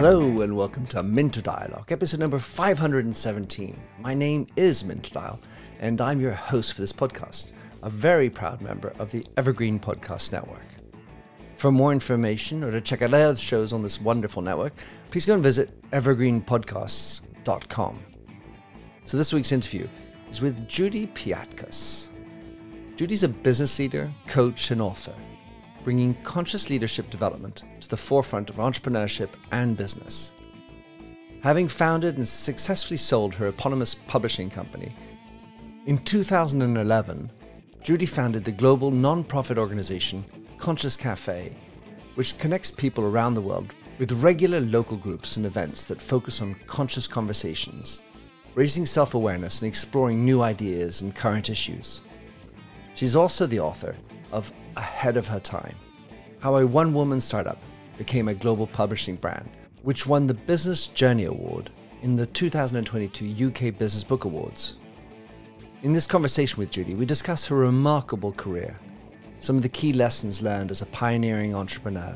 Hello and welcome to Minter Dialogue, episode number 517. My name is Minter Dial, and I'm your host for this podcast, a very proud member of the Evergreen Podcast Network. For more information or to check out other shows on this wonderful network, please go and visit evergreenpodcasts.com. So this week's interview is with Judy Piatkus. Judy's a business leader, coach, and author bringing conscious leadership development to the forefront of entrepreneurship and business. Having founded and successfully sold her eponymous publishing company, in 2011, Judy founded the global non-profit organization Conscious Cafe, which connects people around the world with regular local groups and events that focus on conscious conversations, raising self awareness and exploring new ideas and current issues. She's also the author of ahead of her time. How a one woman startup became a global publishing brand, which won the Business Journey Award in the 2022 UK Business Book Awards. In this conversation with Judy, we discuss her remarkable career, some of the key lessons learned as a pioneering entrepreneur,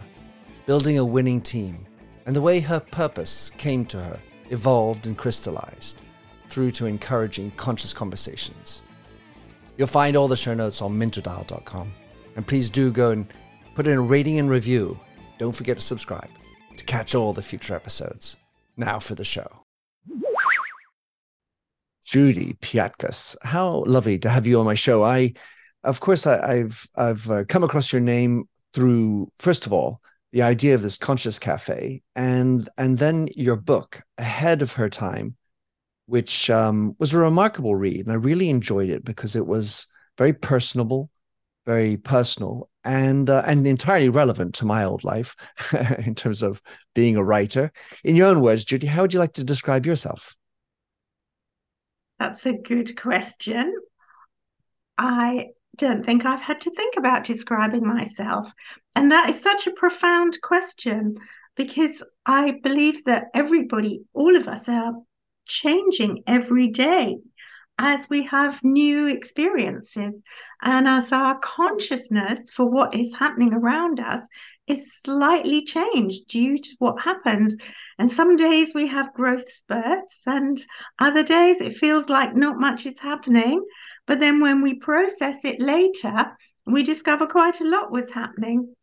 building a winning team, and the way her purpose came to her, evolved and crystallized through to encouraging conscious conversations. You'll find all the show notes on minterdial.com. And please do go and put in a rating and review. Don't forget to subscribe to catch all the future episodes. Now for the show. Judy Piatkus, how lovely to have you on my show. I, of course, I, have I've uh, come across your name through first of all the idea of this conscious cafe, and and then your book ahead of her time, which um, was a remarkable read, and I really enjoyed it because it was very personable, very personal and uh, and entirely relevant to my old life in terms of being a writer. In your own words, Judy, how would you like to describe yourself? That's a good question. I don't think I've had to think about describing myself. And that is such a profound question because I believe that everybody, all of us, are changing every day as we have new experiences and as our consciousness for what is happening around us is slightly changed due to what happens. And some days we have growth spurts, and other days it feels like not much is happening. But then when we process it later, we discover quite a lot was happening.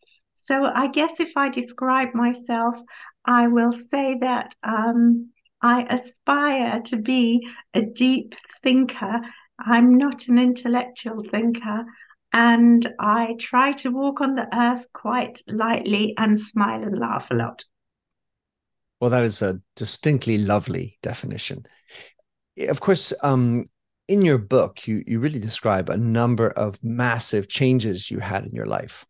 So I guess if I describe myself, I will say that um, I aspire to be a deep thinker. I'm not an intellectual thinker. And I try to walk on the earth quite lightly and smile and laugh a lot. Well, that is a distinctly lovely definition. Of course, um, in your book, you you really describe a number of massive changes you had in your life,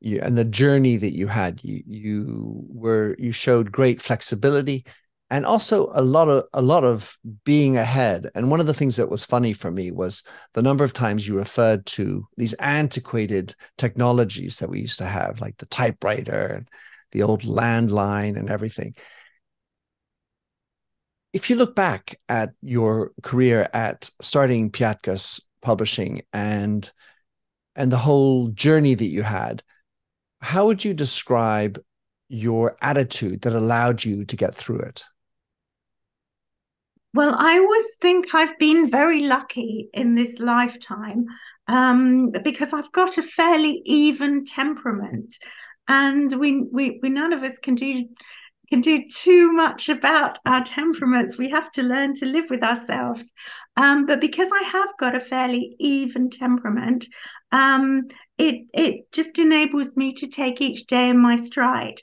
you, and the journey that you had. You you were you showed great flexibility, and also a lot of a lot of being ahead. And one of the things that was funny for me was the number of times you referred to these antiquated technologies that we used to have like the typewriter and the old landline and everything. If you look back at your career at starting Piatkus publishing and and the whole journey that you had how would you describe your attitude that allowed you to get through it well, I always think I've been very lucky in this lifetime um, because I've got a fairly even temperament, and we, we we none of us can do can do too much about our temperaments. We have to learn to live with ourselves. Um, but because I have got a fairly even temperament, um, it it just enables me to take each day in my stride.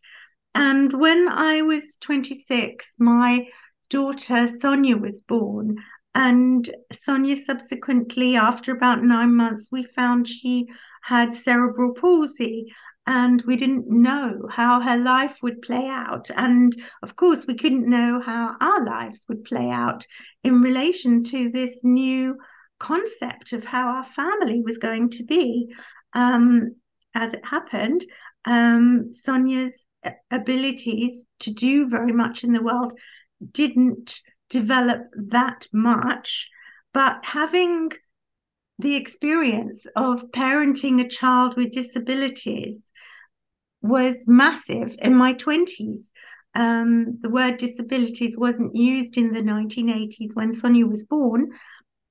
And when I was 26, my daughter Sonia was born. And Sonia subsequently, after about nine months, we found she had cerebral palsy and we didn't know how her life would play out. And of course, we couldn't know how our lives would play out in relation to this new concept of how our family was going to be. Um, as it happened, um, Sonia's abilities to do very much in the world didn't develop that much. But having the experience of parenting a child with disabilities was massive in my 20s. Um, the word disabilities wasn't used in the 1980s when Sonia was born.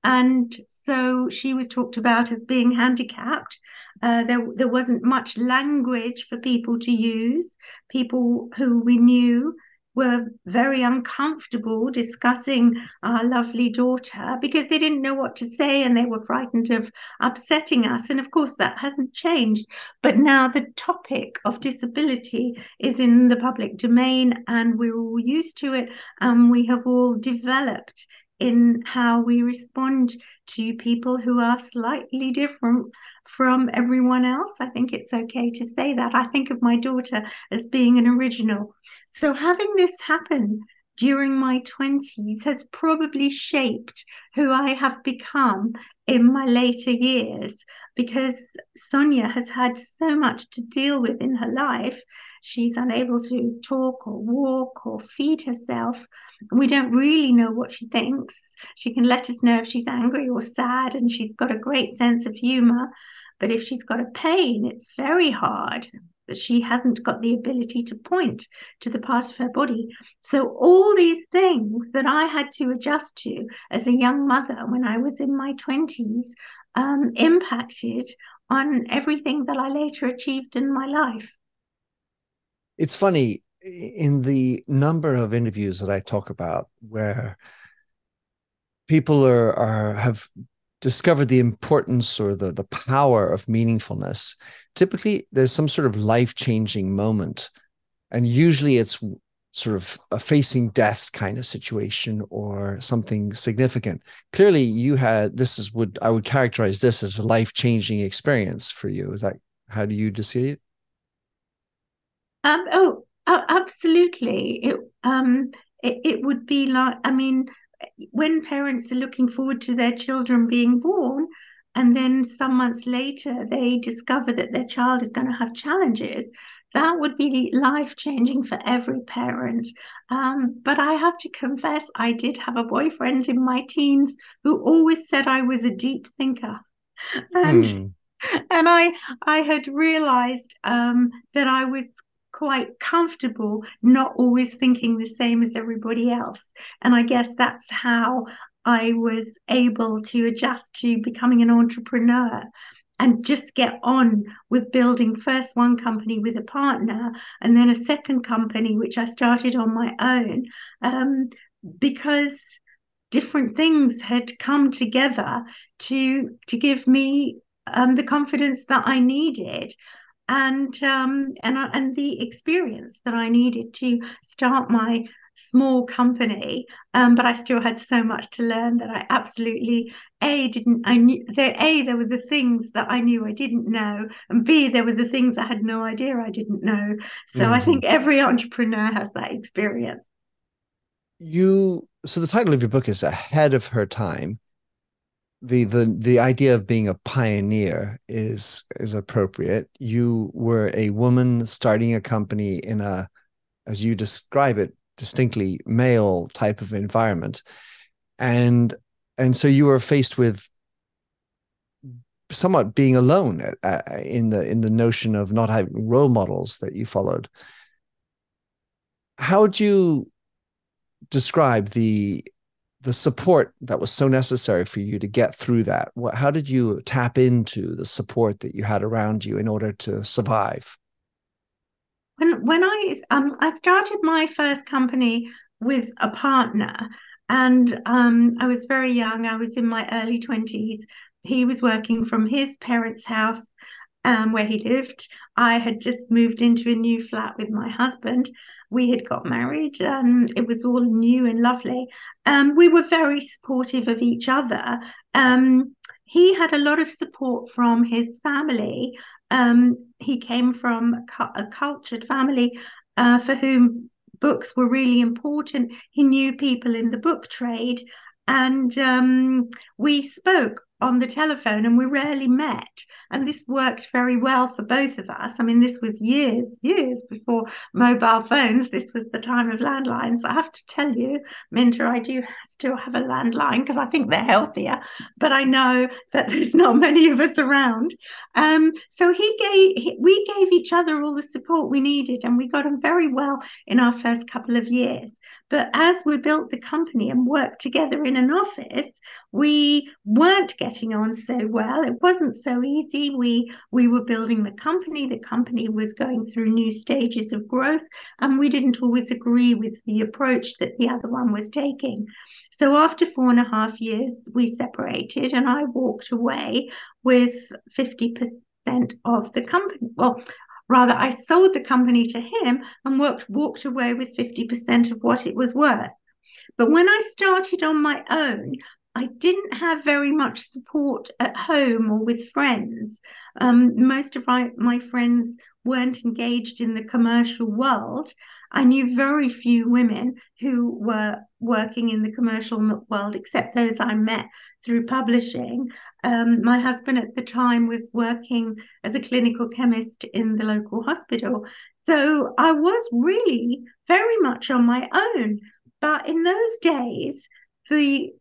And so she was talked about as being handicapped. Uh, there, there wasn't much language for people to use. People who we knew were very uncomfortable discussing our lovely daughter because they didn't know what to say and they were frightened of upsetting us. And of course, that hasn't changed. But now the topic of disability is in the public domain and we're all used to it. And we have all developed in how we respond to people who are slightly different from everyone else. I think it's okay to say that. I think of my daughter as being an original. So having this happen during my 20s has probably shaped who I have become in my later years because Sonia has had so much to deal with in her life. She's unable to talk or walk or feed herself. We don't really know what she thinks. She can let us know if she's angry or sad, and she's got a great sense of humor. But if she's got a pain, it's very hard that she hasn't got the ability to point to the part of her body. So, all these things that I had to adjust to as a young mother when I was in my 20s um, impacted on everything that I later achieved in my life. It's funny in the number of interviews that I talk about where people are, are have discovered the importance or the, the power of meaningfulness, typically there's some sort of life changing moment. And usually it's sort of a facing death kind of situation or something significant. Clearly, you had this is would I would characterize this as a life changing experience for you. Is that how do you see it? Um, oh, absolutely. It um, it, it would be like I mean, when parents are looking forward to their children being born, and then some months later they discover that their child is going to have challenges, that would be life changing for every parent. Um, but I have to confess, I did have a boyfriend in my teens who always said I was a deep thinker. And, mm. and I, I had realized um, that I was quite comfortable not always thinking the same as everybody else. And I guess that's how I was able to adjust to becoming an entrepreneur and just get on with building first one company with a partner and then a second company, which I started on my own, um, because different things had come together to to give me um, the confidence that I needed and um, and uh, and the experience that I needed to start my small company. Um, but I still had so much to learn that I absolutely a didn't I knew there a there were the things that I knew I didn't know, and b there were the things I had no idea I didn't know. So mm-hmm. I think every entrepreneur has that experience. You so the title of your book is ahead of her time the the the idea of being a pioneer is is appropriate. You were a woman starting a company in a, as you describe it, distinctly male type of environment, and and so you were faced with somewhat being alone in the in the notion of not having role models that you followed. How would you describe the the support that was so necessary for you to get through that? What, how did you tap into the support that you had around you in order to survive? When when i um i started my first company with a partner and um i was very young. I was in my early 20s he was working from his parents house um, where he lived. I had just moved into a new flat with my husband. We had got married. Um, it was all new and lovely. Um, we were very supportive of each other. Um, he had a lot of support from his family. Um, he came from a cultured family uh, for whom books were really important. He knew people in the book trade. And we spoke on the telephone and we rarely met. And this worked very well for both of us. I mean, this was years, years before mobile phones. This was the time of landlines. I have to tell you, Minter, I do still have a landline because I think they're healthier, but I know that there's not many of us around. Um, so he gave, he, we gave each other all the support we needed and we got on very well in our first couple of years. But as we built the company and worked together in an office, we weren't getting on so well. It wasn't so easy. We we were building the company. The company was going through new stages of growth, and we didn't always agree with the approach that the other one was taking. So after four and a half years, we separated, and I walked away with fifty percent of the company. Well, Rather, I sold the company to him and worked, walked away with 50% of what it was worth. But when I started on my own, I didn't have very much support at home or with friends. Um, most of my, my friends weren't engaged in the commercial world. I knew very few women who were working in the commercial world, except those I met through publishing. Um, my husband at the time was working as a clinical chemist in the local hospital. So I was really very much on my own. But in those days, the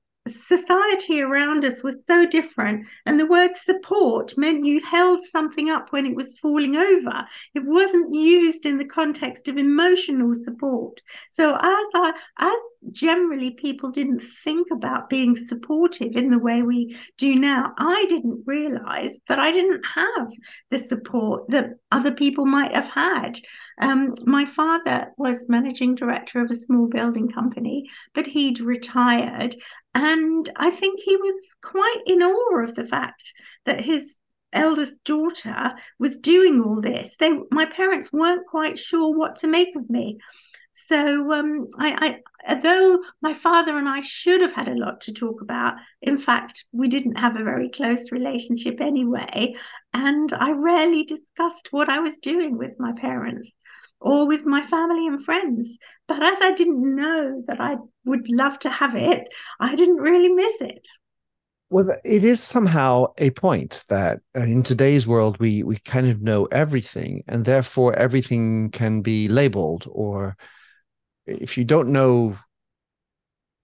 society around us was so different and the word support meant you held something up when it was falling over. It wasn't used in the context of emotional support. So as i as generally people didn't think about being supportive in the way we do now i didn't realize that i didn't have the support that other people might have had. Um, my father was managing director of a small building company but he'd retired and I think he was quite in awe of the fact that his eldest daughter was doing all this. They, my parents weren't quite sure what to make of me. So, um, I, I, my father and I should have had a lot to talk about, in fact, we didn't have a very close relationship anyway. And I rarely discussed what I was doing with my parents or with my family and friends. But as I didn't know that I would love to have it, I didn't really miss it. Well, it is somehow a point that uh, in today's world we we kind of know everything, and therefore everything can be labeled. Or if you don't know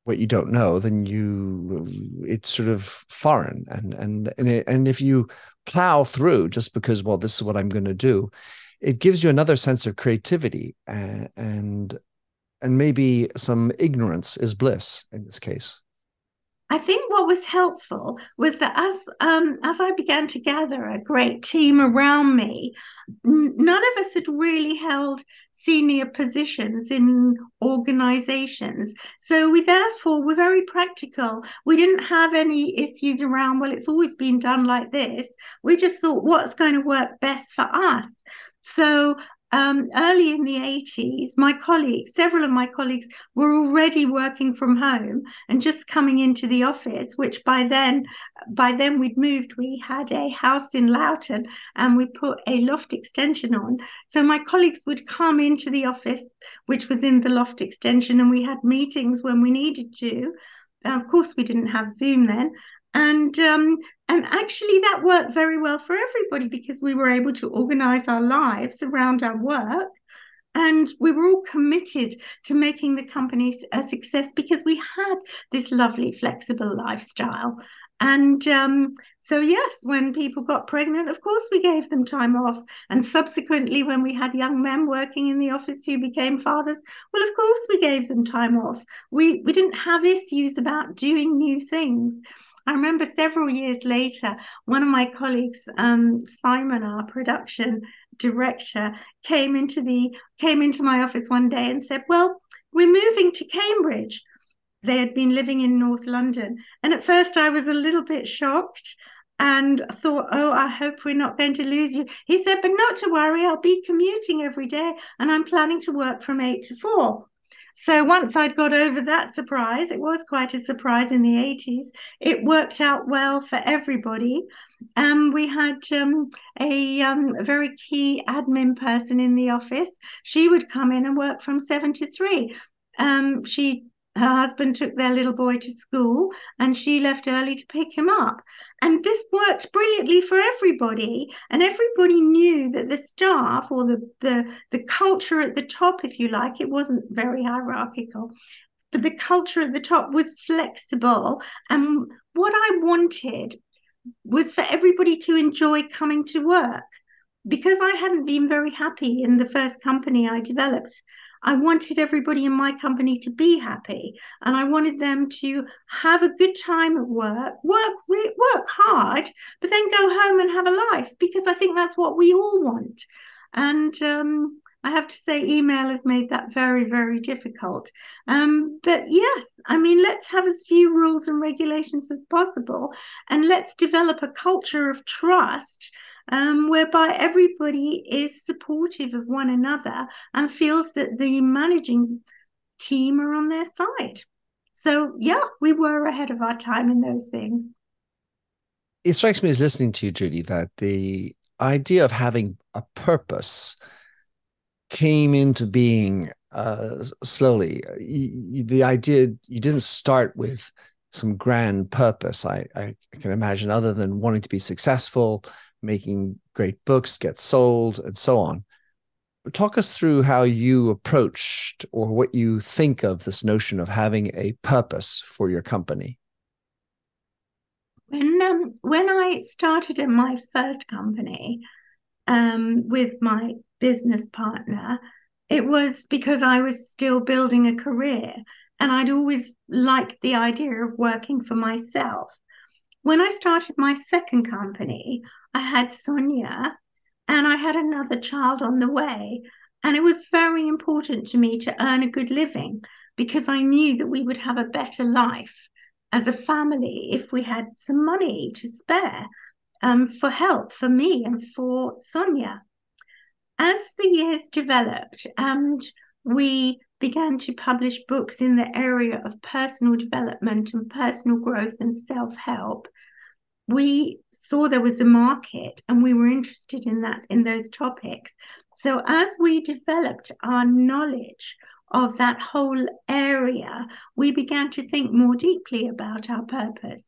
what you don't know, then you it's sort of foreign, and and and it, and if you plow through just because well this is what I'm going to do, it gives you another sense of creativity and and, maybe some ignorance is bliss in this case. I think what was helpful was that as um, as I began to gather a great team around me, n- none of us had really held senior positions in organizations. So we therefore were very practical. We didn't have any issues around, well, it's always been done like this. We just thought, what's going to work best for us? So um, early in the 80s, my colleagues, several of my colleagues, were already working from home and just coming into the office. Which by then, by then we'd moved. We had a house in Loughton, and we put a loft extension on. So my colleagues would come into the office, which was in the loft extension, and we had meetings when we needed to. of course, we didn't have Zoom then, and um, and actually that worked very well for everybody because we were able to organize our lives around our work. And we were all committed to making the company a success because we had this lovely flexible lifestyle. And um, so yes when people got pregnant of course we gave them time off. And subsequently when we had young men working in the office who became fathers well of course we gave them time off. We we didn't have issues about doing new things I remember several years later, one of my colleagues, um, Simon, our production director, came into the came into my office one day and said, "Well, we're moving to Cambridge." They had been living in North London, and at first I was a little bit shocked and thought, "Oh, I hope we're not going to lose you." He said, "But not to worry, I'll be commuting every day, and I'm planning to work from eight to four. So once I'd got over that surprise, it was quite a surprise in the 80s, it worked out well for everybody. Um, we had um, a, um, a very key admin person in the office. She would come in and work from seven to three. Um, she her husband took their little boy to school and she left early to pick him up. And this worked brilliantly for everybody. And everybody knew that the staff or the, the, the culture at the top, if you like, it wasn't very hierarchical, but the culture at the top was flexible. And what I wanted was for everybody to enjoy coming to work. Because I hadn't been very happy in the first company I developed, I wanted everybody in my company to be happy and I wanted them to have a good time at work, work, work hard, but then go home and have a life because I think that's what we all want. And um, I have to say, email has made that very, very difficult. Um, but yes, I mean, let's have as few rules and regulations as possible and let's develop a culture of trust um, whereby everybody is supportive of one another and feels that the managing team are on their side. So, yeah, we were ahead of our time in those things. It strikes me as listening to you, Judy, that the idea of having a purpose came into being uh, slowly. You, the idea you didn't start with some grand purpose. I, I can imagine, other than wanting to be successful making great books get sold and so on. Talk us through how you approached or what you think of this notion of having a purpose for your company. When um, when i started in my first company um, with my business partner it was because i was still building a career and i'd always liked the idea of working for myself. When i started my second company I had Sonia and I had another child on the way. And it was very important to me to earn a good living because I knew that we would have a better life as a family if we had some money to spare um, for help for me and for Sonia. As the years developed and we began to publish books in the area of personal development and personal growth and self help, we saw there was a market and we were interested in that in those topics. So as we developed our knowledge of that whole area we began to think more deeply about our purpose.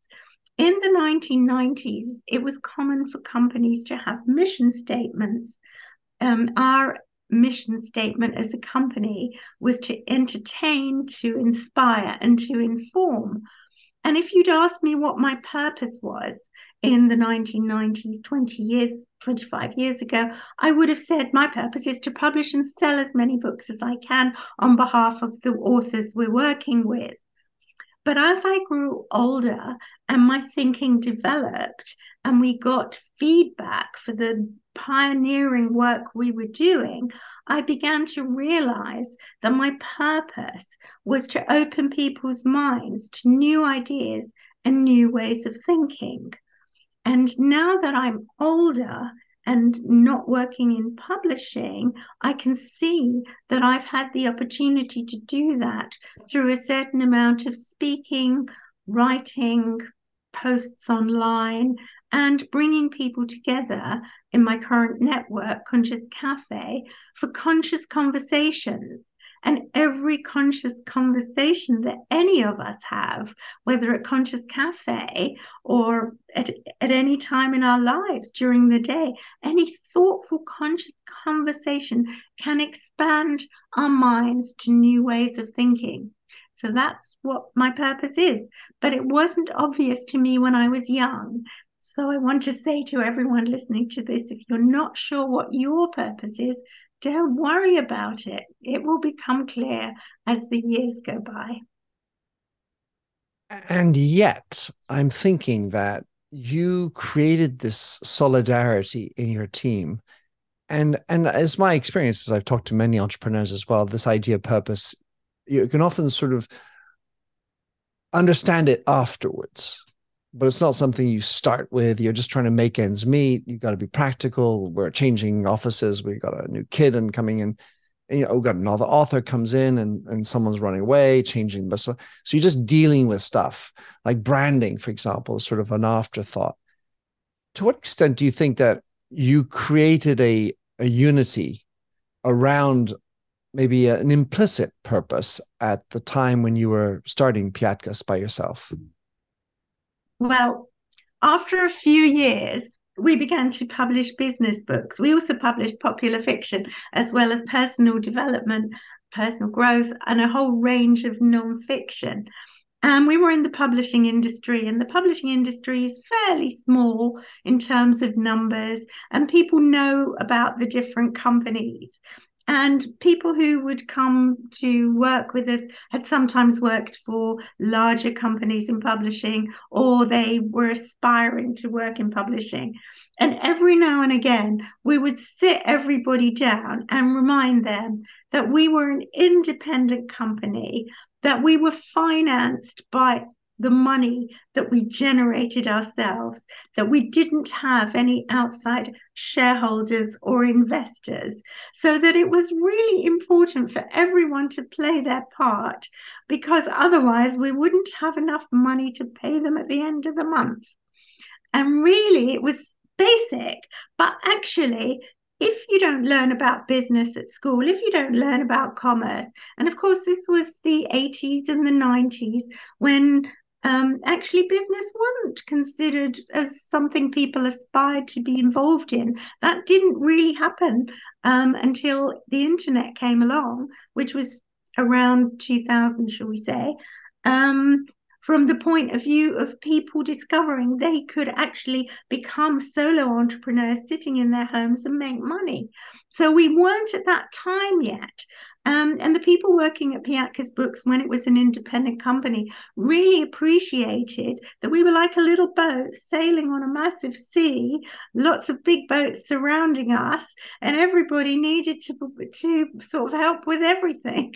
In the 1990s it was common for companies to have mission statements. Um, our mission statement as a company was to entertain to inspire and to inform. And if you'd asked me what my purpose was in the 1990s, 20 years, 25 years ago, I would have said my purpose is to publish and sell as many books as I can on behalf of the authors we're working with. But as I grew older and my thinking developed, and we got feedback for the pioneering work we were doing, I began to realize that my purpose was to open people's minds to new ideas and new ways of thinking. And now that I'm older and not working in publishing, I can see that I've had the opportunity to do that through a certain amount of speaking, writing, posts online, and bringing people together in my current network, Conscious Cafe, for conscious conversations and every conscious conversation that any of us have, whether at Conscious Cafe or at, at any time in our lives during the day, any thoughtful, conscious conversation can expand our minds to new ways of thinking. So that's what my purpose is. But it wasn't obvious to me when I was young. So I want to say to everyone listening to this if you're not sure what your purpose is, don't worry about it. It will become clear as the years go by. And yet, I'm thinking that you created this solidarity in your team. And, and as my experience, as I've talked to many entrepreneurs as well, this idea of purpose, you can often sort of understand it afterwards but it's not something you start with. You're just trying to make ends meet. You've got to be practical. We're changing offices. We've got a new kid and coming in. And, you know, we got another author comes in and and someone's running away, changing. So, so you're just dealing with stuff like branding, for example, is sort of an afterthought. To what extent do you think that you created a a unity around maybe an implicit purpose at the time when you were starting Piatkus by yourself? Well, after a few years, we began to publish business books. We also published popular fiction as well as personal development, personal growth, and a whole range of non-fiction. And we were in the publishing industry, and the publishing industry is fairly small in terms of numbers, and people know about the different companies. And people who would come to work with us had sometimes worked for larger companies in publishing, or they were aspiring to work in publishing. And every now and again, we would sit everybody down and remind them that we were an independent company that we were financed by the money that we generated ourselves, that we didn't have any outside shareholders or investors. So that it was really important for everyone to play their part because otherwise we wouldn't have enough money to pay them at the end of the month. And really, it was basic, but actually, if you don't learn about business at school, if you don't learn about commerce, and of course, this was the 80s and the 90s when um, actually business wasn't considered as something people aspired to be involved in. That didn't really happen um, until the internet came along, which was around 2000, shall we say. Um, from the point of view of people discovering they could actually become solo entrepreneurs sitting in their homes and make money. So we weren't at that time yet. Um, and the people working at Piatkus Books when it was an independent company really appreciated that we were like a little boat sailing on a massive sea, lots of big boats surrounding us, and everybody needed to, to sort of help with everything.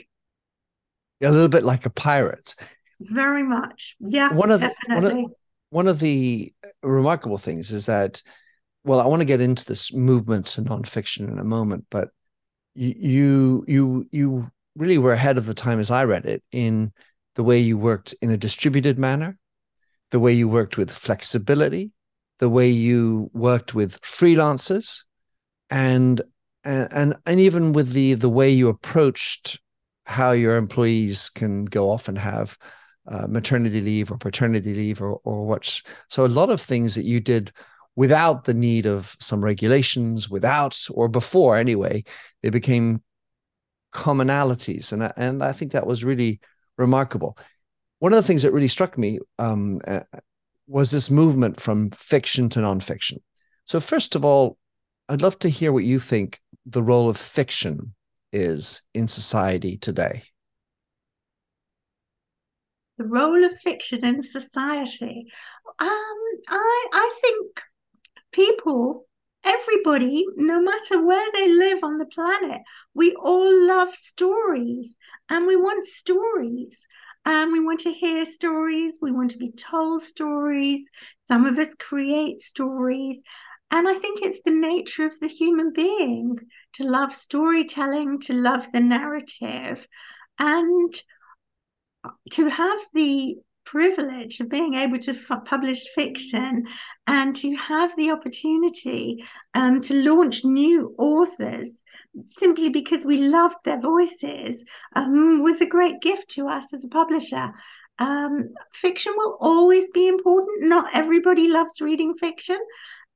A little bit like a pirate. Very much. Yeah. One of the, one of, one of the remarkable things is that, well, I want to get into this movement to nonfiction in a moment, but you you you really were ahead of the time as I read it in the way you worked in a distributed manner, the way you worked with flexibility, the way you worked with freelancers, and and and even with the the way you approached how your employees can go off and have uh, maternity leave or paternity leave or or what. So a lot of things that you did without the need of some regulations, without or before anyway, they became commonalities, and I, and I think that was really remarkable. One of the things that really struck me um, uh, was this movement from fiction to nonfiction. So first of all, I'd love to hear what you think the role of fiction is in society today the role of fiction in society. Um, I I think people, everybody, no matter where they live on the planet, we all love stories, and we want stories. And we want to hear stories. We want to be told stories. Some of us create stories. And I think it's the nature of the human being to love storytelling, to love the narrative. And to have the privilege of being able to f- publish fiction and to have the opportunity um, to launch new authors simply because we loved their voices um, was a great gift to us as a publisher. Um, fiction will always be important. Not everybody loves reading fiction.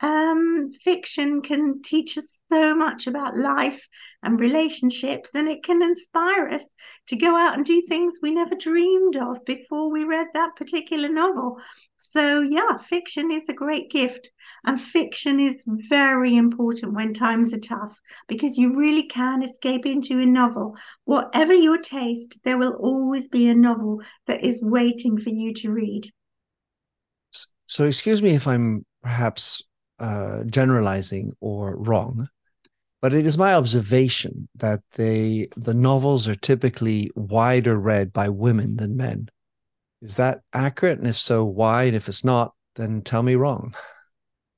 Um, fiction can teach us so much about life and relationships, and it can inspire us to go out and do things we never dreamed of before we read that particular novel. So, yeah, fiction is a great gift, and fiction is very important when times are tough because you really can escape into a novel. Whatever your taste, there will always be a novel that is waiting for you to read. So, excuse me if I'm perhaps uh, generalizing or wrong, but it is my observation that they the novels are typically wider read by women than men. Is that accurate? And if so, why? And if it's not, then tell me wrong.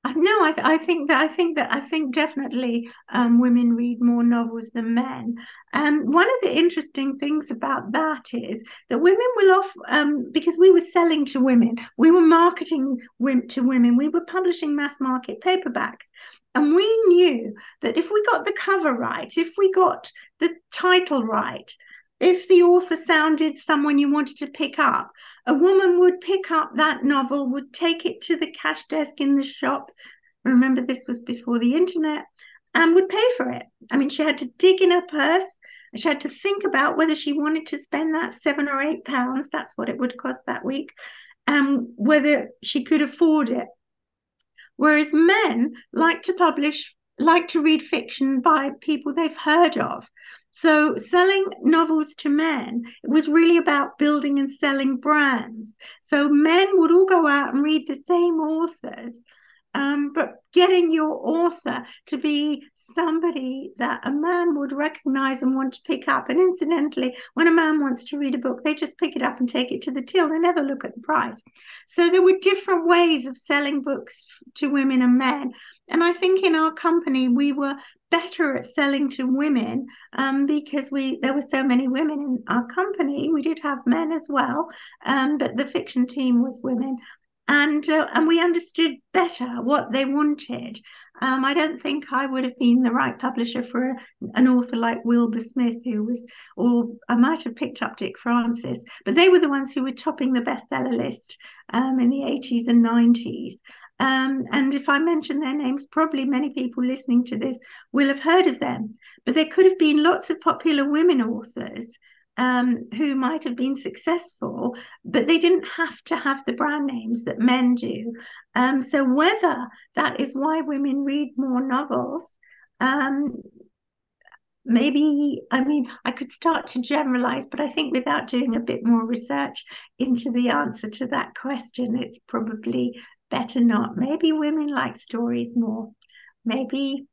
No, I, th- I think that I think that I think definitely um, women read more novels than men. And um, one of the interesting things about that is that women will off um, because we were selling to women, we were marketing to women, we were publishing mass market paperbacks, and we knew that if we got the cover right, if we got the title right, if the author sounded someone you wanted to pick up, a woman would pick up that novel, would take it to the cash desk in the shop. Remember, this was before the internet, and would pay for it. I mean, she had to dig in her purse. She had to think about whether she wanted to spend that seven or eight pounds, that's what it would cost that week, and whether she could afford it. Whereas men like to publish, like to read fiction by people they've heard of. So selling novels to men was really about building and selling brands. So men would all go out and read the same authors, um, but getting your author to be somebody that a man would recognize and want to pick up. And incidentally, when a man wants to read a book, they just pick it up and take it to the till. They never look at the price. So there were different ways of selling books to women and men. And I think in our company, we were better at selling to women um, because we there were so many women in our company. We did have men as well, um, but the fiction team was women and uh, and we understood better what they wanted. Um, I don't think I would have been the right publisher for a, an author like Wilbur Smith, who was, or I might have picked up Dick Francis, but they were the ones who were topping the bestseller list um, in the 80s and 90s. Um, and if I mention their names, probably many people listening to this will have heard of them. But there could have been lots of popular women authors um, who might have been successful, but they didn't have to have the brand names that men do. Um, so whether that is why women read more novels, um, maybe I mean I could start to generalize, but I think without doing a bit more research into the answer to that question, it's probably better not. Maybe women like stories more. Maybe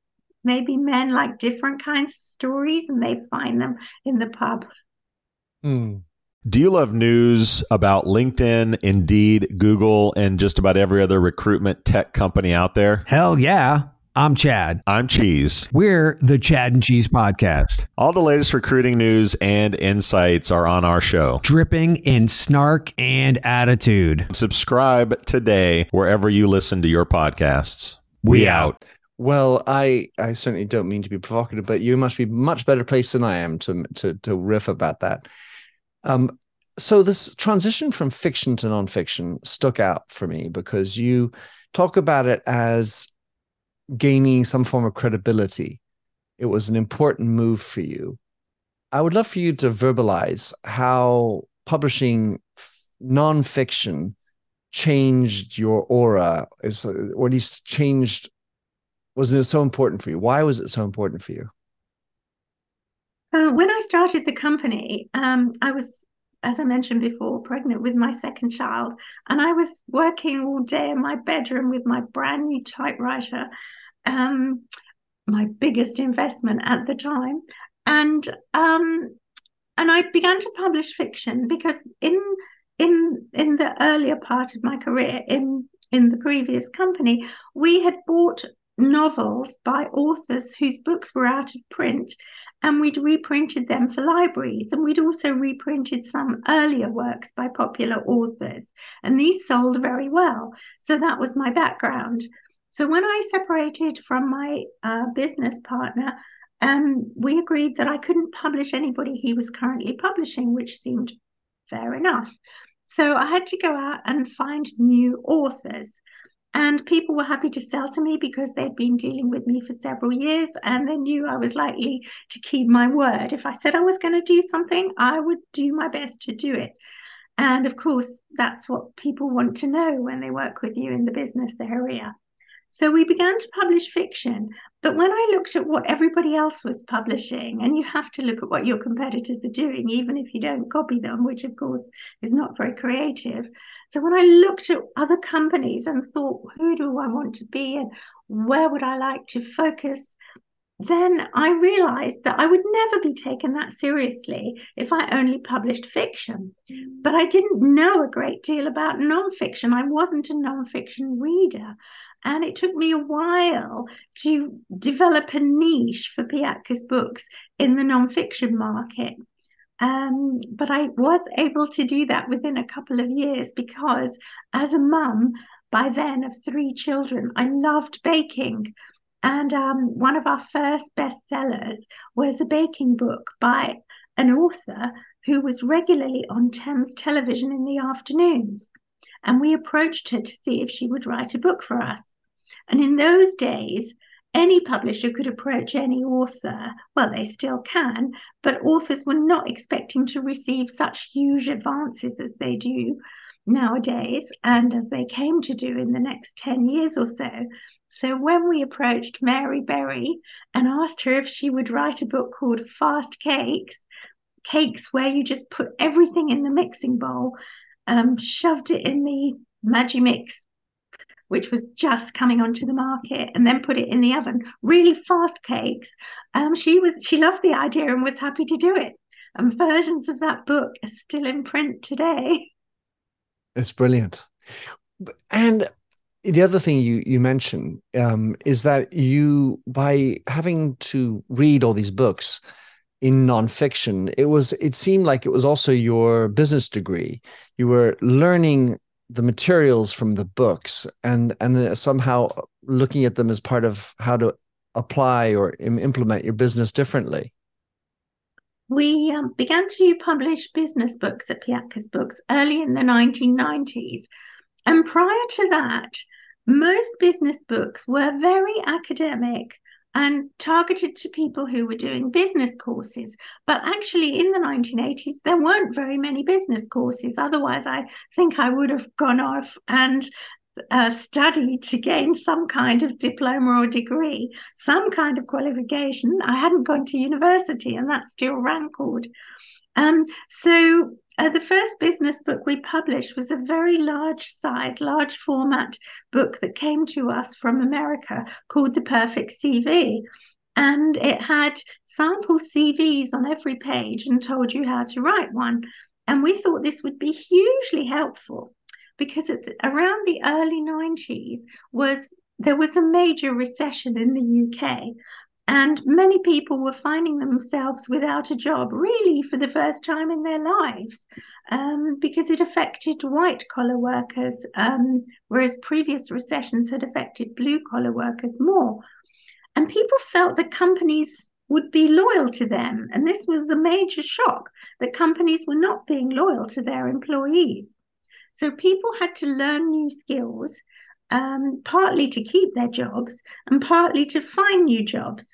maybe men like different kinds of stories and they find them in the pub Hmm. Do you love news about LinkedIn, Indeed, Google, and just about every other recruitment tech company out there? Hell yeah. I'm Chad. I'm Cheese. We're the Chad and Cheese Podcast. All the latest recruiting news and insights are on our show. Dripping in snark and attitude. Subscribe today wherever you listen to your podcasts. We, We out. Well, I I certainly don't mean to be provocative, but you must be much better placed than I am to to to riff about that. Um, so this transition from fiction to nonfiction stuck out for me because you talk about it as gaining some form of credibility. It was an important move for you. I would love for you to verbalize how publishing nonfiction changed your aura, or at least changed. Was it so important for you? Why was it so important for you? Uh, when I started the company, um, I was, as I mentioned before, pregnant with my second child, and I was working all day in my bedroom with my brand new typewriter, um, my biggest investment at the time, and um, and I began to publish fiction because in in in the earlier part of my career in in the previous company, we had bought novels by authors whose books were out of print and we'd reprinted them for libraries and we'd also reprinted some earlier works by popular authors and these sold very well. So that was my background. So when i separated from my uh, business partner um, we agreed that i couldn't publish anybody he was currently publishing which seemed fair enough. So i had to go out and find new authors and people were happy to sell to me because they'd been dealing with me for several years and they knew I was likely to keep my word. If I said I was going to do something, I would do my best to do it. And of course, that's what people want to know when they work with you in the business area. So we began to publish fiction. But when I looked at what everybody else was publishing, and you have to look at what your competitors are doing, even if you don't copy them, which of course is not very creative. So when I looked at other companies and thought, who do I want to be and where would I like to focus? Then I realized that I would never be taken that seriously if I only published fiction. But I didn't know a great deal about nonfiction. I wasn't a nonfiction reader. And it took me a while to develop a niche for Piatkus books in the nonfiction market. Um, but I was able to do that within a couple of years because, as a mum, by then of three children, I loved baking. And um, one of our first bestsellers was a baking book by an author who was regularly on Thames television in the afternoons. And we approached her to see if she would write a book for us. And in those days, any publisher could approach any author. Well, they still can, but authors were not expecting to receive such huge advances as they do nowadays and as they came to do in the next 10 years or so. So when we approached Mary Berry and asked her if she would write a book called Fast Cakes, cakes where you just put everything in the mixing bowl, um, shoved it in the Magimix, which was just coming onto the market, and then put it in the oven. Really fast cakes. Um, she was she loved the idea and was happy to do it. And versions of that book are still in print today. It's brilliant. And the other thing you you mentioned um, is that you by having to read all these books in nonfiction, it was it seemed like it was also your business degree. You were learning the materials from the books and and somehow looking at them as part of how to apply or implement your business differently. We um, began to publish business books at Piatkus Books early in the 1990s. And prior to that, most business books were very academic and targeted to people who were doing business courses. But actually, in the 1980s, there weren't very many business courses. Otherwise, I think I would have gone off and uh, studied to gain some kind of diploma or degree, some kind of qualification. I hadn't gone to university, and that still rankled. Um, so uh, the first business book we published was a very large size, large format book that came to us from America called The Perfect CV. And it had sample CVs on every page and told you how to write one. And we thought this would be hugely helpful because around the early 90s was there was a major recession in the UK and many people were finding themselves without a job, really for the first time in their lives, um, because it affected white collar workers, um, whereas previous recessions had affected blue collar workers more. And people felt that companies would be loyal to them. And this was a major shock that companies were not being loyal to their employees. So people had to learn new skills um, partly to keep their jobs and partly to find new jobs.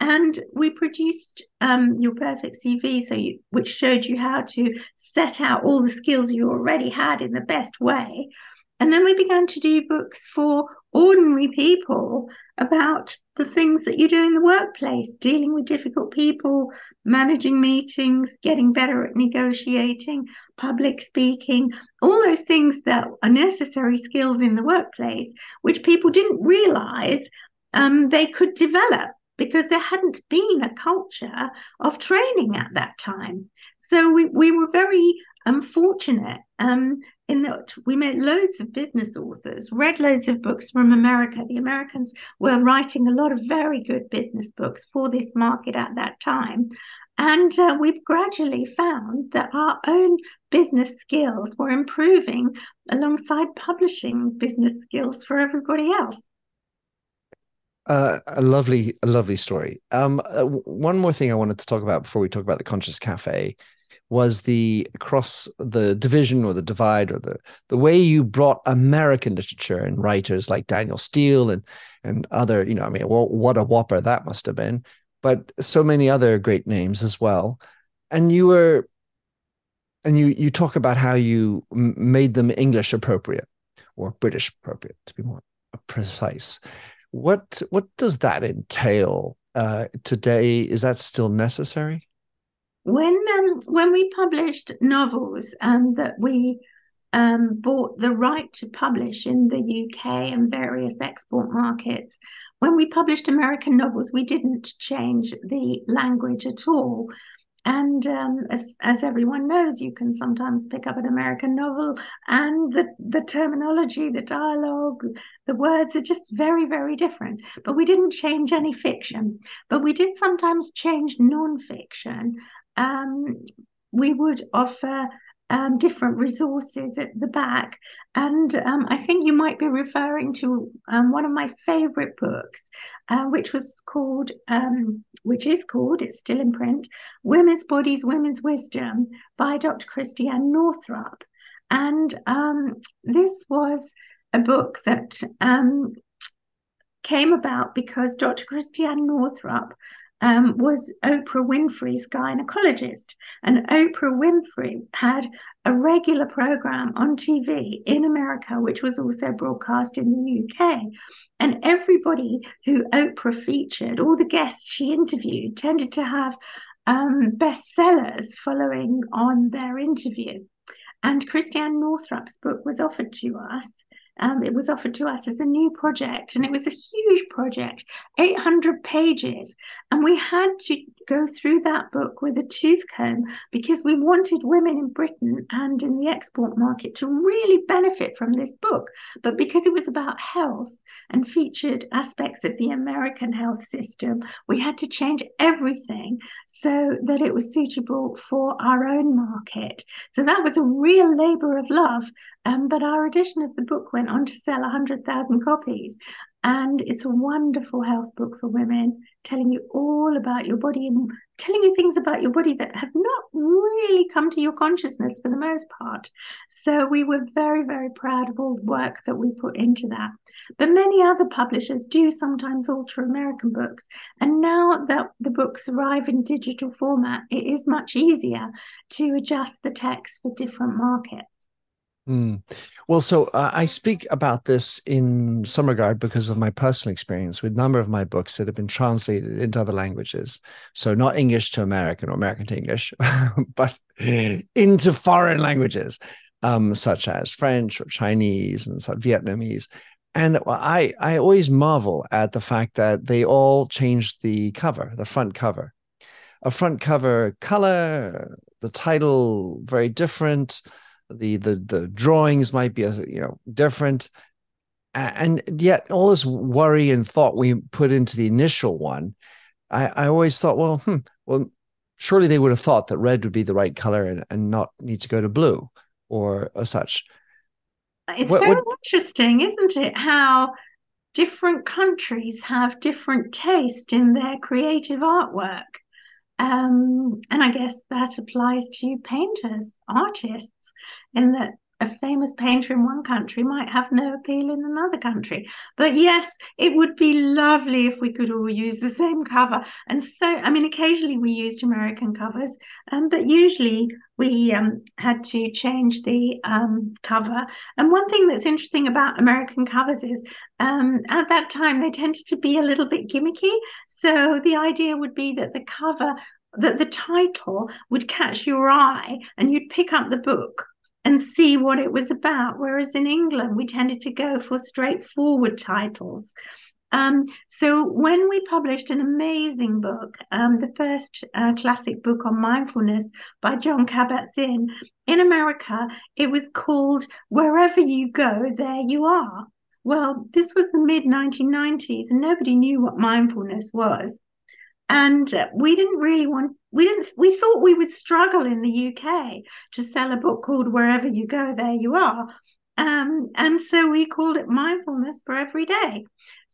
And we produced um, your perfect CV, so you, which showed you how to set out all the skills you already had in the best way. And then we began to do books for ordinary people about the things that you do in the workplace, dealing with difficult people, managing meetings, getting better at negotiating, public speaking, all those things that are necessary skills in the workplace, which people didn't realize um, they could develop because there hadn't been a culture of training at that time. So we, we were very unfortunate um, in that we met loads of business authors, read loads of books from America. The Americans were writing a lot of very good business books for this market at that time. And uh, we've gradually found that our own business skills were improving alongside publishing business skills for everybody else. Uh, a lovely, a lovely story. Um, uh, one more thing I wanted to talk about before we talk about the Conscious Cafe was the across the division or the divide or the the way you brought American literature and writers like Danielle Steel and and other, you know, I mean, well, what a whopper that must have been, but so many other great names as well. And you were, and you you talk about how you made them English appropriate or British appropriate to be more precise. What what does that entail uh, today? Is that still necessary? When um, when we published novels um, that we um, bought the right to publish in the UK and various export markets, when we published American novels, we didn't change the language at all. And um, as, as everyone knows, you can sometimes pick up an American novel and the, the terminology, the dialogue, the words are just very, very different. But we didn't change any fiction. But we did sometimes change non-fiction. Um, we would offer um, different resources at the back. And um, I think you might be referring to um, one of my favorite books, uh, which was called, um, which is called, it's still in print, Women's Bodies, Women's Wisdom by Dr. Christiane Northrup. And um, this was a book that um, came about because Dr. Christiane Northrup um, was Oprah Winfrey's gynecologist. And Oprah Winfrey had a regular program on TV in America, which was also broadcast in the UK. And everybody who Oprah featured, all the guests she interviewed, tended to have um, bestsellers following on their interview. And Christiane Northrup's book was offered to us um, it was offered to us as a new project, and it was a huge project, 800 pages. And we had to go through that book with a tooth comb because we wanted women in Britain and in the export market to really benefit from this book. But because it was about health and featured aspects of the American health system, we had to change everything so that it was suitable for our own market. So that was a real labor of love. Um, but our edition of the book went on to sell 100,000 copies. And it's a wonderful health book for women, telling you all about your body and telling you things about your body that have not really come to your consciousness for the most part. So we were very, very proud of all the work that we put into that. But many other publishers do sometimes alter American books. And now that the books arrive in digital format, it is much easier to adjust the text for different markets. Mm. Well, so uh, I speak about this in some regard because of my personal experience with a number of my books that have been translated into other languages. So not English to American or American to English, but into foreign languages, um, such as French or Chinese and Vietnamese. And I, I always marvel at the fact that they all changed the cover, the front cover. A front cover color, the title very different the the the drawings might be you know different. And yet all this worry and thought we put into the initial one i i always thought well hmm, well surely they would have thought that red would be the right color and, and not need to go to blue or, or such. It's what, very what... interesting isn't it how different countries have different taste in their creative artwork. Um, and I guess that applies to painters, artists, in that a famous painter in one country might have no appeal in another country. But yes, it would be lovely if we could all use the same cover. And so, I mean, occasionally we used American covers, um, but usually we um, had to change the um, cover. And one thing that's interesting about American covers is um, at that time they tended to be a little bit gimmicky. So the idea would be that the cover, that the title would catch your eye and you'd pick up the book and see what it was about. Whereas in England, we tended to go for straightforward titles. Um, so when we published an amazing book, um, the first uh, classic book on mindfulness by Jon Kabat-Zinn, in America, it was called Wherever You Go, There You Are. Well, this was the mid 1990s and nobody knew what mindfulness was. And we didn't really want, we didn't, we thought we would struggle in the UK to sell a book called Wherever You Go, There You Are. Um, and so we called it Mindfulness for Every Day.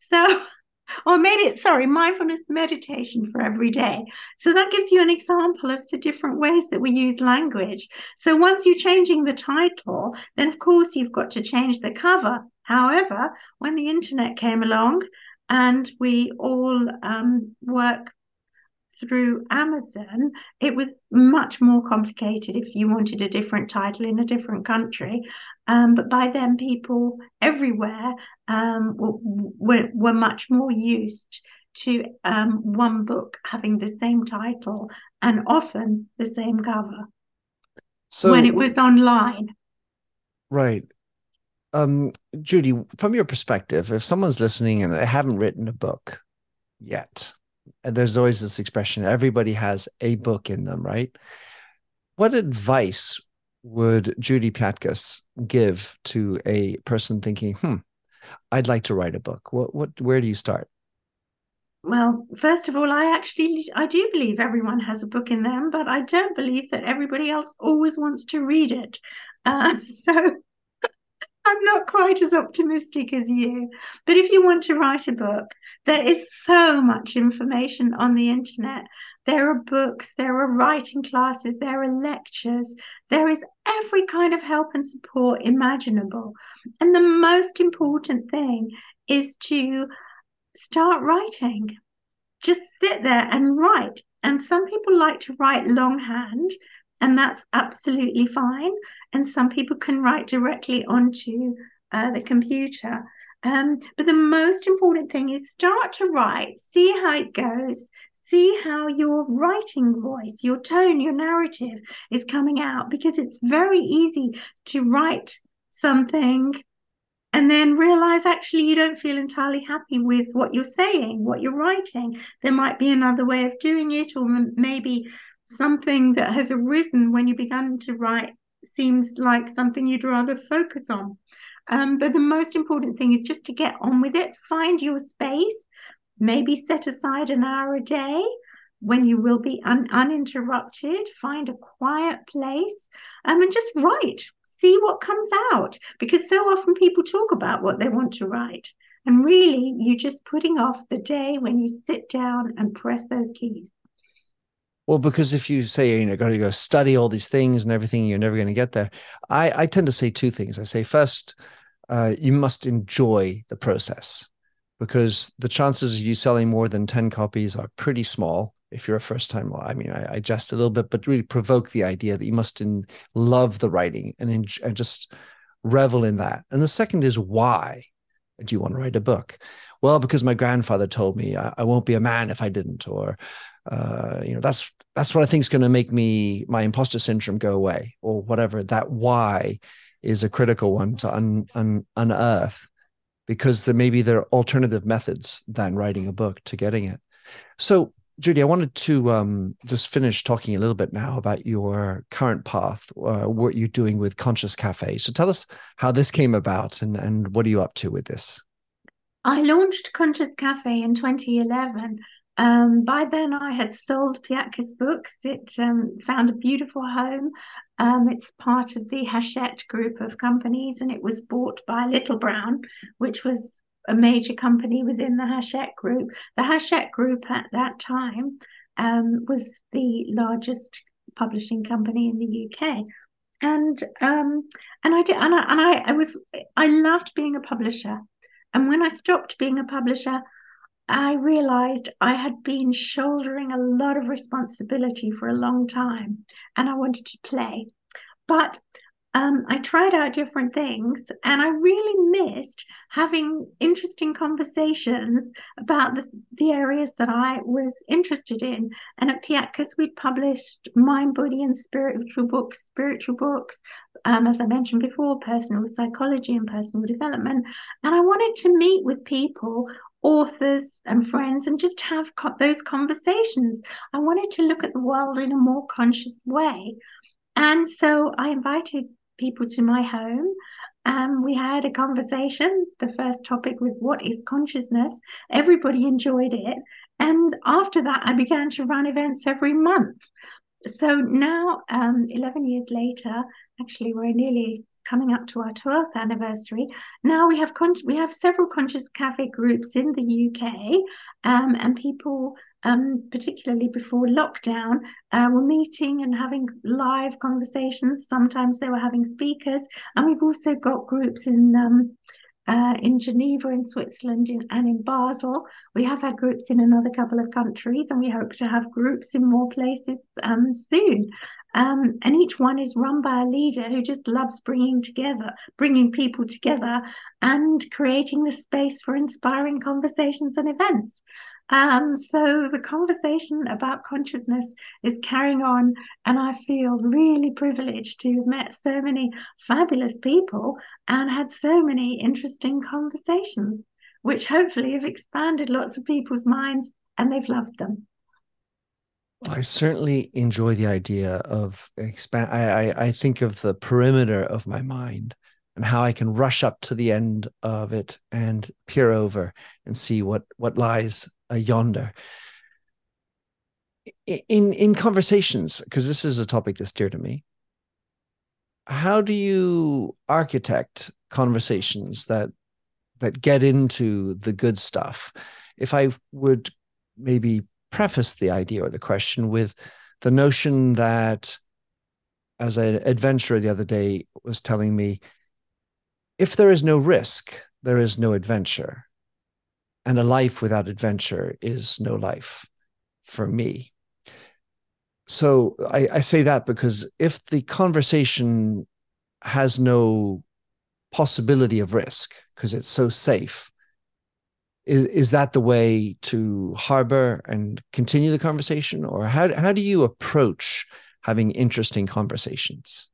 So, or made it, sorry, mindfulness meditation for every day. So that gives you an example of the different ways that we use language. So once you're changing the title, then of course you've got to change the cover. However, when the internet came along and we all um, work through Amazon, it was much more complicated if you wanted a different title in a different country. Um, but by then, people everywhere um, were, were much more used to um, one book having the same title and often the same cover. So when it was online. Right um, Judy, from your perspective, if someone's listening and they haven't written a book yet, and there's always this expression, everybody has a book in them, right? What advice would Judy Piatkus give to a person thinking, hmm, I'd like to write a book? What, what, where do you start? Well, first of all, I actually I do believe everyone has a book in them, but I don't believe that everybody else always wants to read it. Uh, so I'm not quite as optimistic as you. But if you want to write a book, there is so much information on the internet. There are books, there are writing classes, there are lectures, there is every kind of help and support imaginable. And the most important thing is to start writing. Just sit there and write. And some people like to write longhand, and that's absolutely fine. And some people can write directly onto uh, the computer. Um, but the most important thing is start to write, see how it goes, see how your writing voice, your tone, your narrative is coming out, because it's very easy to write something and then realize actually you don't feel entirely happy with what you're saying, what you're writing. There might be another way of doing it, or maybe something that has arisen when you began to write seems like something you'd rather focus on. Um, but the most important thing is just to get on with it, find your space, maybe set aside an hour a day when you will be un- uninterrupted, find a quiet place, um, and just write see what comes out because so often people talk about what they want to write and really you're just putting off the day when you sit down and press those keys well because if you say you know got to go study all these things and everything you're never going to get there. I i tend to say two things. I say first uh, you must enjoy the process because the chances of you selling more than 10 copies are pretty small if you're a first time i mean I, I, jest a little bit but really provoke the idea that you must in, love the writing and, in, and just revel in that. And the second is why do you want to write a book? Well because my grandfather told me i, I won't be a man if i didn't or uh, you know that's that's what i think is going to make me my imposter syndrome go away or whatever that why is a critical one to un, un, unearth because there maybe there are alternative methods than writing a book to getting it so Judy, I wanted to um, just finish talking a little bit now about your current path, uh, what you're doing with Conscious Cafe. So tell us how this came about and, and what are you up to with this? I launched Conscious Cafe in 2011. Um, by then, I had sold Piatkus books. It um, found a beautiful home. Um, it's part of the Hachette group of companies, and it was bought by Little Brown, which was a major company within the Hachette Group. The Hachette Group at that time um, was the largest publishing company in the UK. And um, and I did and I, and I, I was I loved being a publisher. And when I stopped being a publisher, I realized I had been shouldering a lot of responsibility for a long time and I wanted to play. But um, I tried out different things and I really missed having interesting conversations about the, the areas that I was interested in. And at Piatkus, we published mind, body, and spiritual books, spiritual books, um, as I mentioned before, personal psychology and personal development. And I wanted to meet with people authors and friends and just have co- those conversations. I wanted to look at the world in a more conscious way. And so I invited people to my home. Um, we had a conversation. The first topic was what is consciousness? Everybody enjoyed it. And after that, I began to run events every month. So now, um, 11 years later, actually, we're nearly coming up to our 12th anniversary. Now we have con- we have several conscious cafe groups in the UK, um, and people um, particularly before lockdown, uh, were meeting and having live conversations. Sometimes they were having speakers, and we've also got groups in um, uh, in Geneva, in Switzerland, in, and in Basel. We have had groups in another couple of countries, and we hope to have groups in more places um, soon. Um, and each one is run by a leader who just loves bringing together, bringing people together, and creating the space for inspiring conversations and events. Um, so the conversation about consciousness is carrying on, and I feel really privileged to have met so many fabulous people and had so many interesting conversations, which hopefully have expanded lots of people's minds and they've loved them. I certainly enjoy the idea of expand. I, I, I think of the perimeter of my mind and how I can rush up to the end of it and peer over and see what what lies yonder. In in conversations, because this is a topic that's dear to me. How do you architect conversations that that get into the good stuff? If I would maybe preface the idea or the question with the notion that as an adventurer the other day was telling me if there is no risk there is no adventure and a life without adventure is no life for me. So I, I say that because if the conversation has no possibility of risk because it's so safe is is that the way to harbor and continue the conversation? Or how how do you approach having interesting conversations?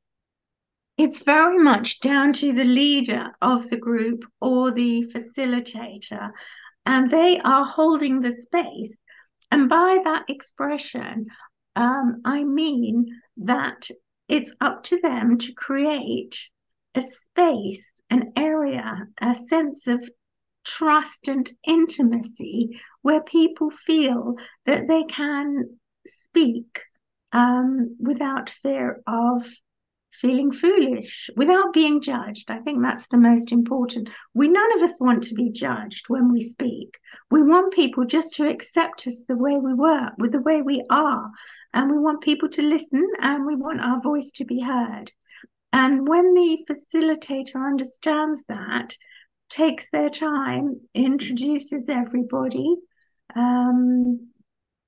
It's very much down to the leader of the group or the facilitator and they are holding the space. And by that expression um, i mean that it's up to them to create a space an area a sense of trust and intimacy where people feel that they can speak um, without fear of feeling foolish, without being judged. I think that's the most important. We none of us want to be judged when we speak. We want people just to accept us the way we were, with the way we are. And we want people to listen and we want our voice to be heard. And when the facilitator understands that, takes their time, introduces everybody, um,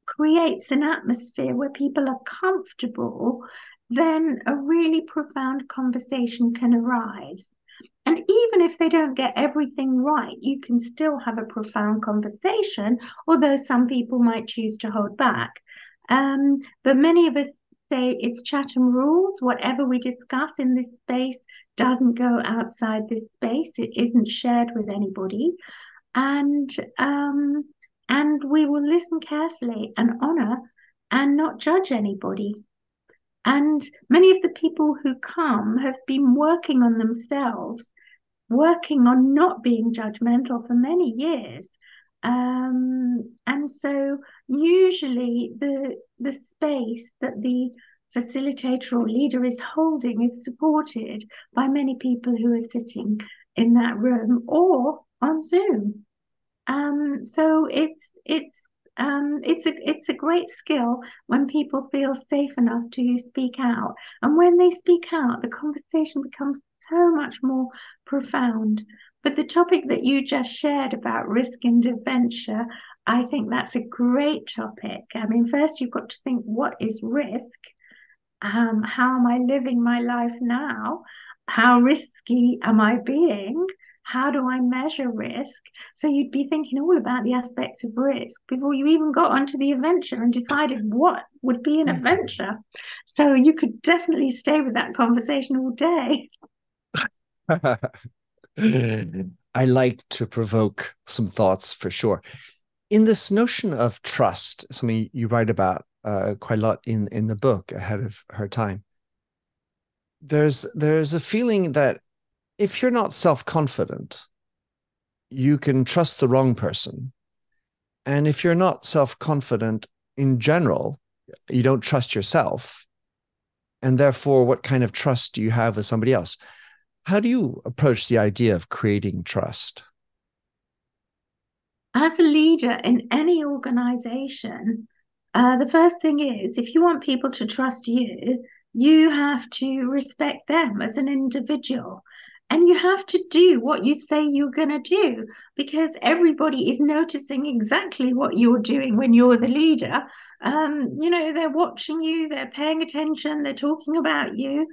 creates an atmosphere where people are comfortable, then a really profound conversation can arise. And even if they don't get everything right, you can still have a profound conversation, although some people might choose to hold back. Um, but many of us say it's Chatham rules. Whatever we discuss in this space doesn't go outside this space. It isn't shared with anybody, and um, and we will listen carefully and honor and not judge anybody. And many of the people who come have been working on themselves, working on not being judgmental for many years. Um, and so usually the the space that the facilitator or leader is holding is supported by many people who are sitting in that room or on Zoom. Um, so it's it's um, it's a it's a great skill when people feel safe enough to speak out, and when they speak out, the conversation becomes so much more profound. But the topic that you just shared about risk and adventure, I think that's a great topic. I mean, first you've got to think what is risk? Um, how am I living my life now? How risky am I being? How do I measure risk? So you'd be thinking all about the aspects of risk before you even got onto the adventure and decided what would be an mm-hmm. adventure. So you could definitely stay with that conversation all day. I like to provoke some thoughts for sure. In this notion of trust, something you write about uh, quite a lot in in the book ahead of her time. There's there's a feeling that if you're not self confident, you can trust the wrong person, and if you're not self confident in general, you don't trust yourself, and therefore, what kind of trust do you have with somebody else? How do you approach the idea of creating trust? As a leader in any organization, uh, the first thing is if you want people to trust you, you have to respect them as an individual. And you have to do what you say you're going to do because everybody is noticing exactly what you're doing when you're the leader. Um, you know, they're watching you, they're paying attention, they're talking about you.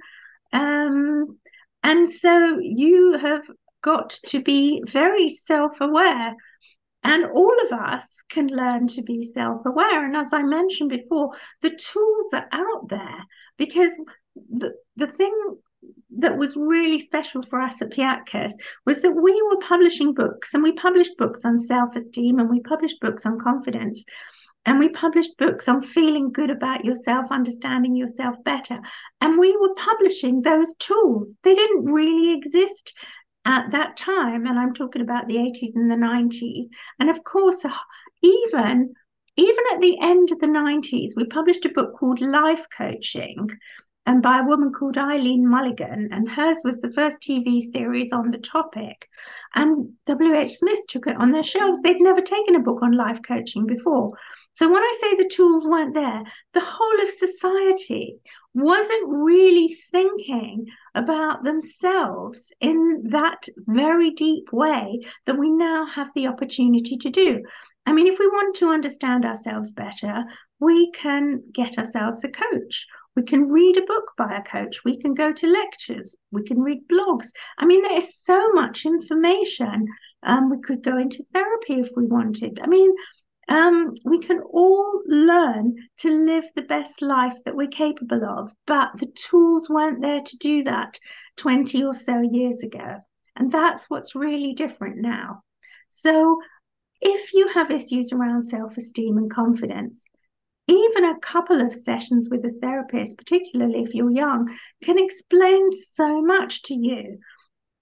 Um, and so you have got to be very self aware. And all of us can learn to be self aware. And as I mentioned before, the tools are out there because the, the thing that was really special for us at Piatkus was that we were publishing books and we published books on self esteem and we published books on confidence. And we published books on feeling good about yourself, understanding yourself better. And we were publishing those tools. They didn't really exist at that time. And I'm talking about the 80s and the 90s. And of course, uh, even even at the end of the 90s, we published a book called Life Coaching, and by a woman called Eileen Mulligan, and hers was the first TV series on the topic. And W.H. Smith took it on their shelves. They'd never taken a book on life coaching before. So when I say the tools weren't there, the whole of society wasn't really thinking about themselves in that very deep way that we now have the opportunity to do. I mean, if we want to understand ourselves better, we can get ourselves a coach. We can read a book by a coach. We can go to lectures. We can read blogs. I mean, there is so much information. Um, we could go into therapy if we wanted. I mean, um, we can all learn to live the best life that we're capable of, but the tools weren't there to do that 20 or so years ago. And that's what's really different now. So, if you have issues around self esteem and confidence, even a couple of sessions with a therapist, particularly if you're young, can explain so much to you.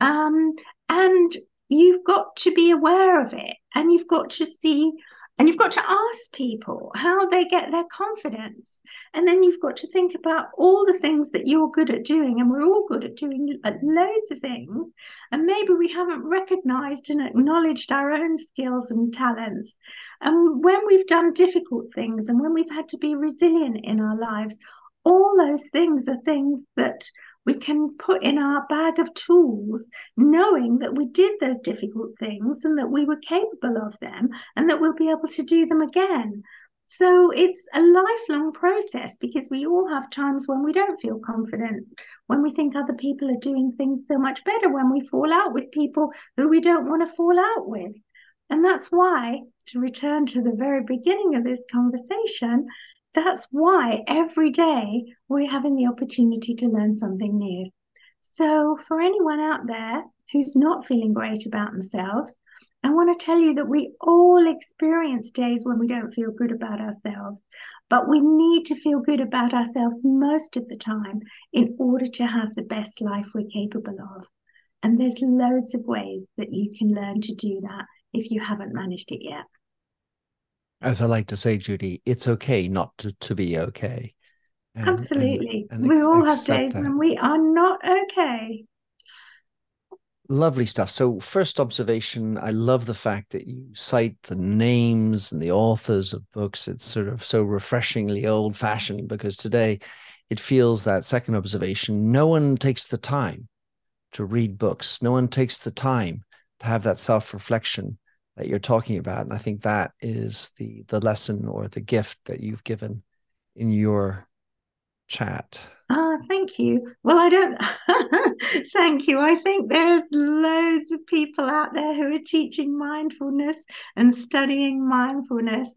Um, and you've got to be aware of it and you've got to see and you've got to ask people how they get their confidence. And then you've got to think about all the things that you're good at doing. And we're all good at doing loads of things. And maybe we haven't recognized and acknowledged our own skills and talents. And when we've done difficult things and when we've had to be resilient in our lives, all those things are things that we can put in our bag of tools, knowing that we did those difficult things and that we were capable of them and that we'll be able to do them again. So it's a lifelong process because we all have times when we don't feel confident, when we think other people are doing things so much better, when we fall out with people who we don't want to fall out with. And that's why, to return to the very beginning of this conversation, that's why every day we're having the opportunity to learn something new. So, for anyone out there who's not feeling great about themselves, I want to tell you that we all experience days when we don't feel good about ourselves, but we need to feel good about ourselves most of the time in order to have the best life we're capable of. And there's loads of ways that you can learn to do that if you haven't managed it yet as I like to say, Judy, it's okay not to, to be okay. And, Absolutely. And, and we all have days that. when we are not okay. Lovely stuff. So, first observation, I love the fact that you cite the names and the authors of books. It's sort of so refreshingly old fashioned because today it feels that second observation, no one takes the time to read books, no one takes the time to have that self reflection that you're talking about and i think that is the the lesson or the gift that you've given in your chat. Ah thank you. Well i don't thank you. I think there's loads of people out there who are teaching mindfulness and studying mindfulness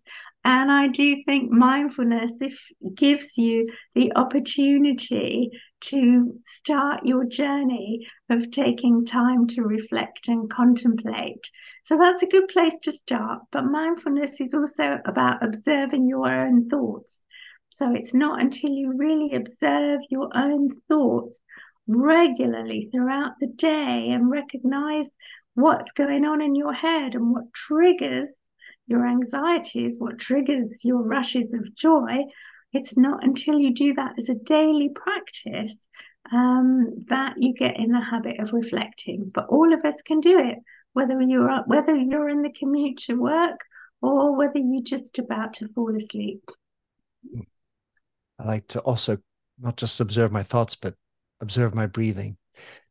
and I do think mindfulness if gives you the opportunity to start your journey of taking time to reflect and contemplate. So that's a good place to start. But mindfulness is also about observing your own thoughts. So it's not until you really observe your own thoughts regularly throughout the day and recognize what's going on in your head and what triggers your anxieties, what triggers your rushes of joy, it's not until you do that as a daily practice um, that you get in the habit of reflecting. But all of us can do it, whether you're whether you're in the commute to work or whether you're just about to fall asleep. I like to also not just observe my thoughts, but observe my breathing.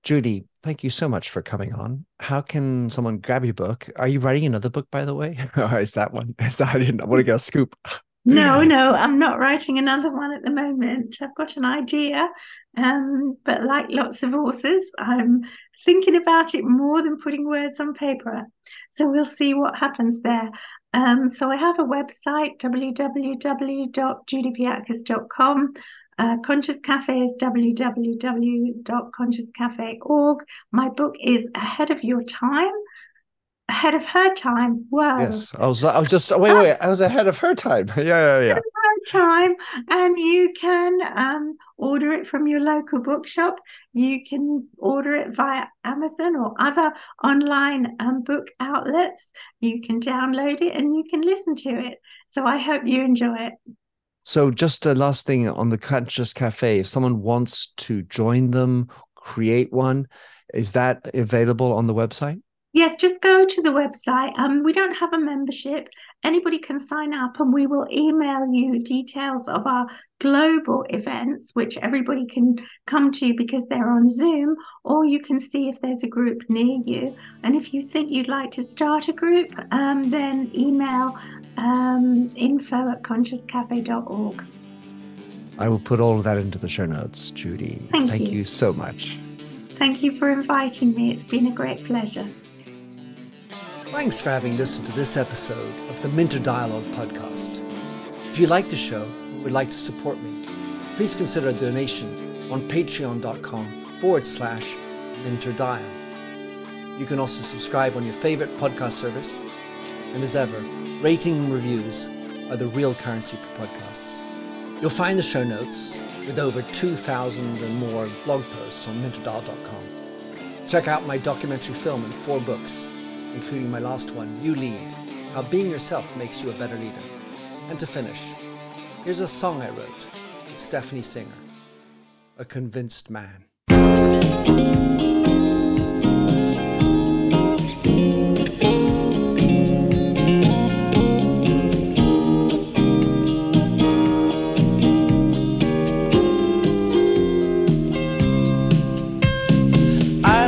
Judy, thank you so much for coming on. How can someone grab your book? Are you writing another book, by the way? is that one? Is that, I didn't I want to get a scoop. no, no, I'm not writing another one at the moment. I've got an idea, um, but like lots of authors, I'm thinking about it more than putting words on paper. So we'll see what happens there. Um, so I have a website, www.judypiatkus.com. Uh, Conscious Cafe is www.consciouscafe.org. My book is Ahead of Your Time. Ahead of her time. Wow. Yes, I was. I was just. Wait, wait. I was ahead of her time. Yeah, yeah, yeah. Her time, and you can um, order it from your local bookshop. You can order it via Amazon or other online um, book outlets. You can download it and you can listen to it. So I hope you enjoy it. So, just a last thing on the Conscious Cafe. If someone wants to join them, create one, is that available on the website? Yes, just go to the website. Um, we don't have a membership. Anybody can sign up, and we will email you details of our global events, which everybody can come to because they're on Zoom, or you can see if there's a group near you. And if you think you'd like to start a group, um, then email um, info at consciouscafe.org. I will put all of that into the show notes, Judy. Thank Thank you. you so much. Thank you for inviting me. It's been a great pleasure. Thanks for having listened to this episode of the Minter Dialogue podcast. If you like the show and would like to support me, please consider a donation on patreon.com forward slash minterdial. You can also subscribe on your favorite podcast service. And as ever, rating and reviews are the real currency for podcasts. You'll find the show notes with over 2,000 and more blog posts on minterdial.com. Check out my documentary film and four books, including my last one, You Lead How Being Yourself Makes You a Better Leader. And to finish, here's a song I wrote with Stephanie Singer, A Convinced Man. I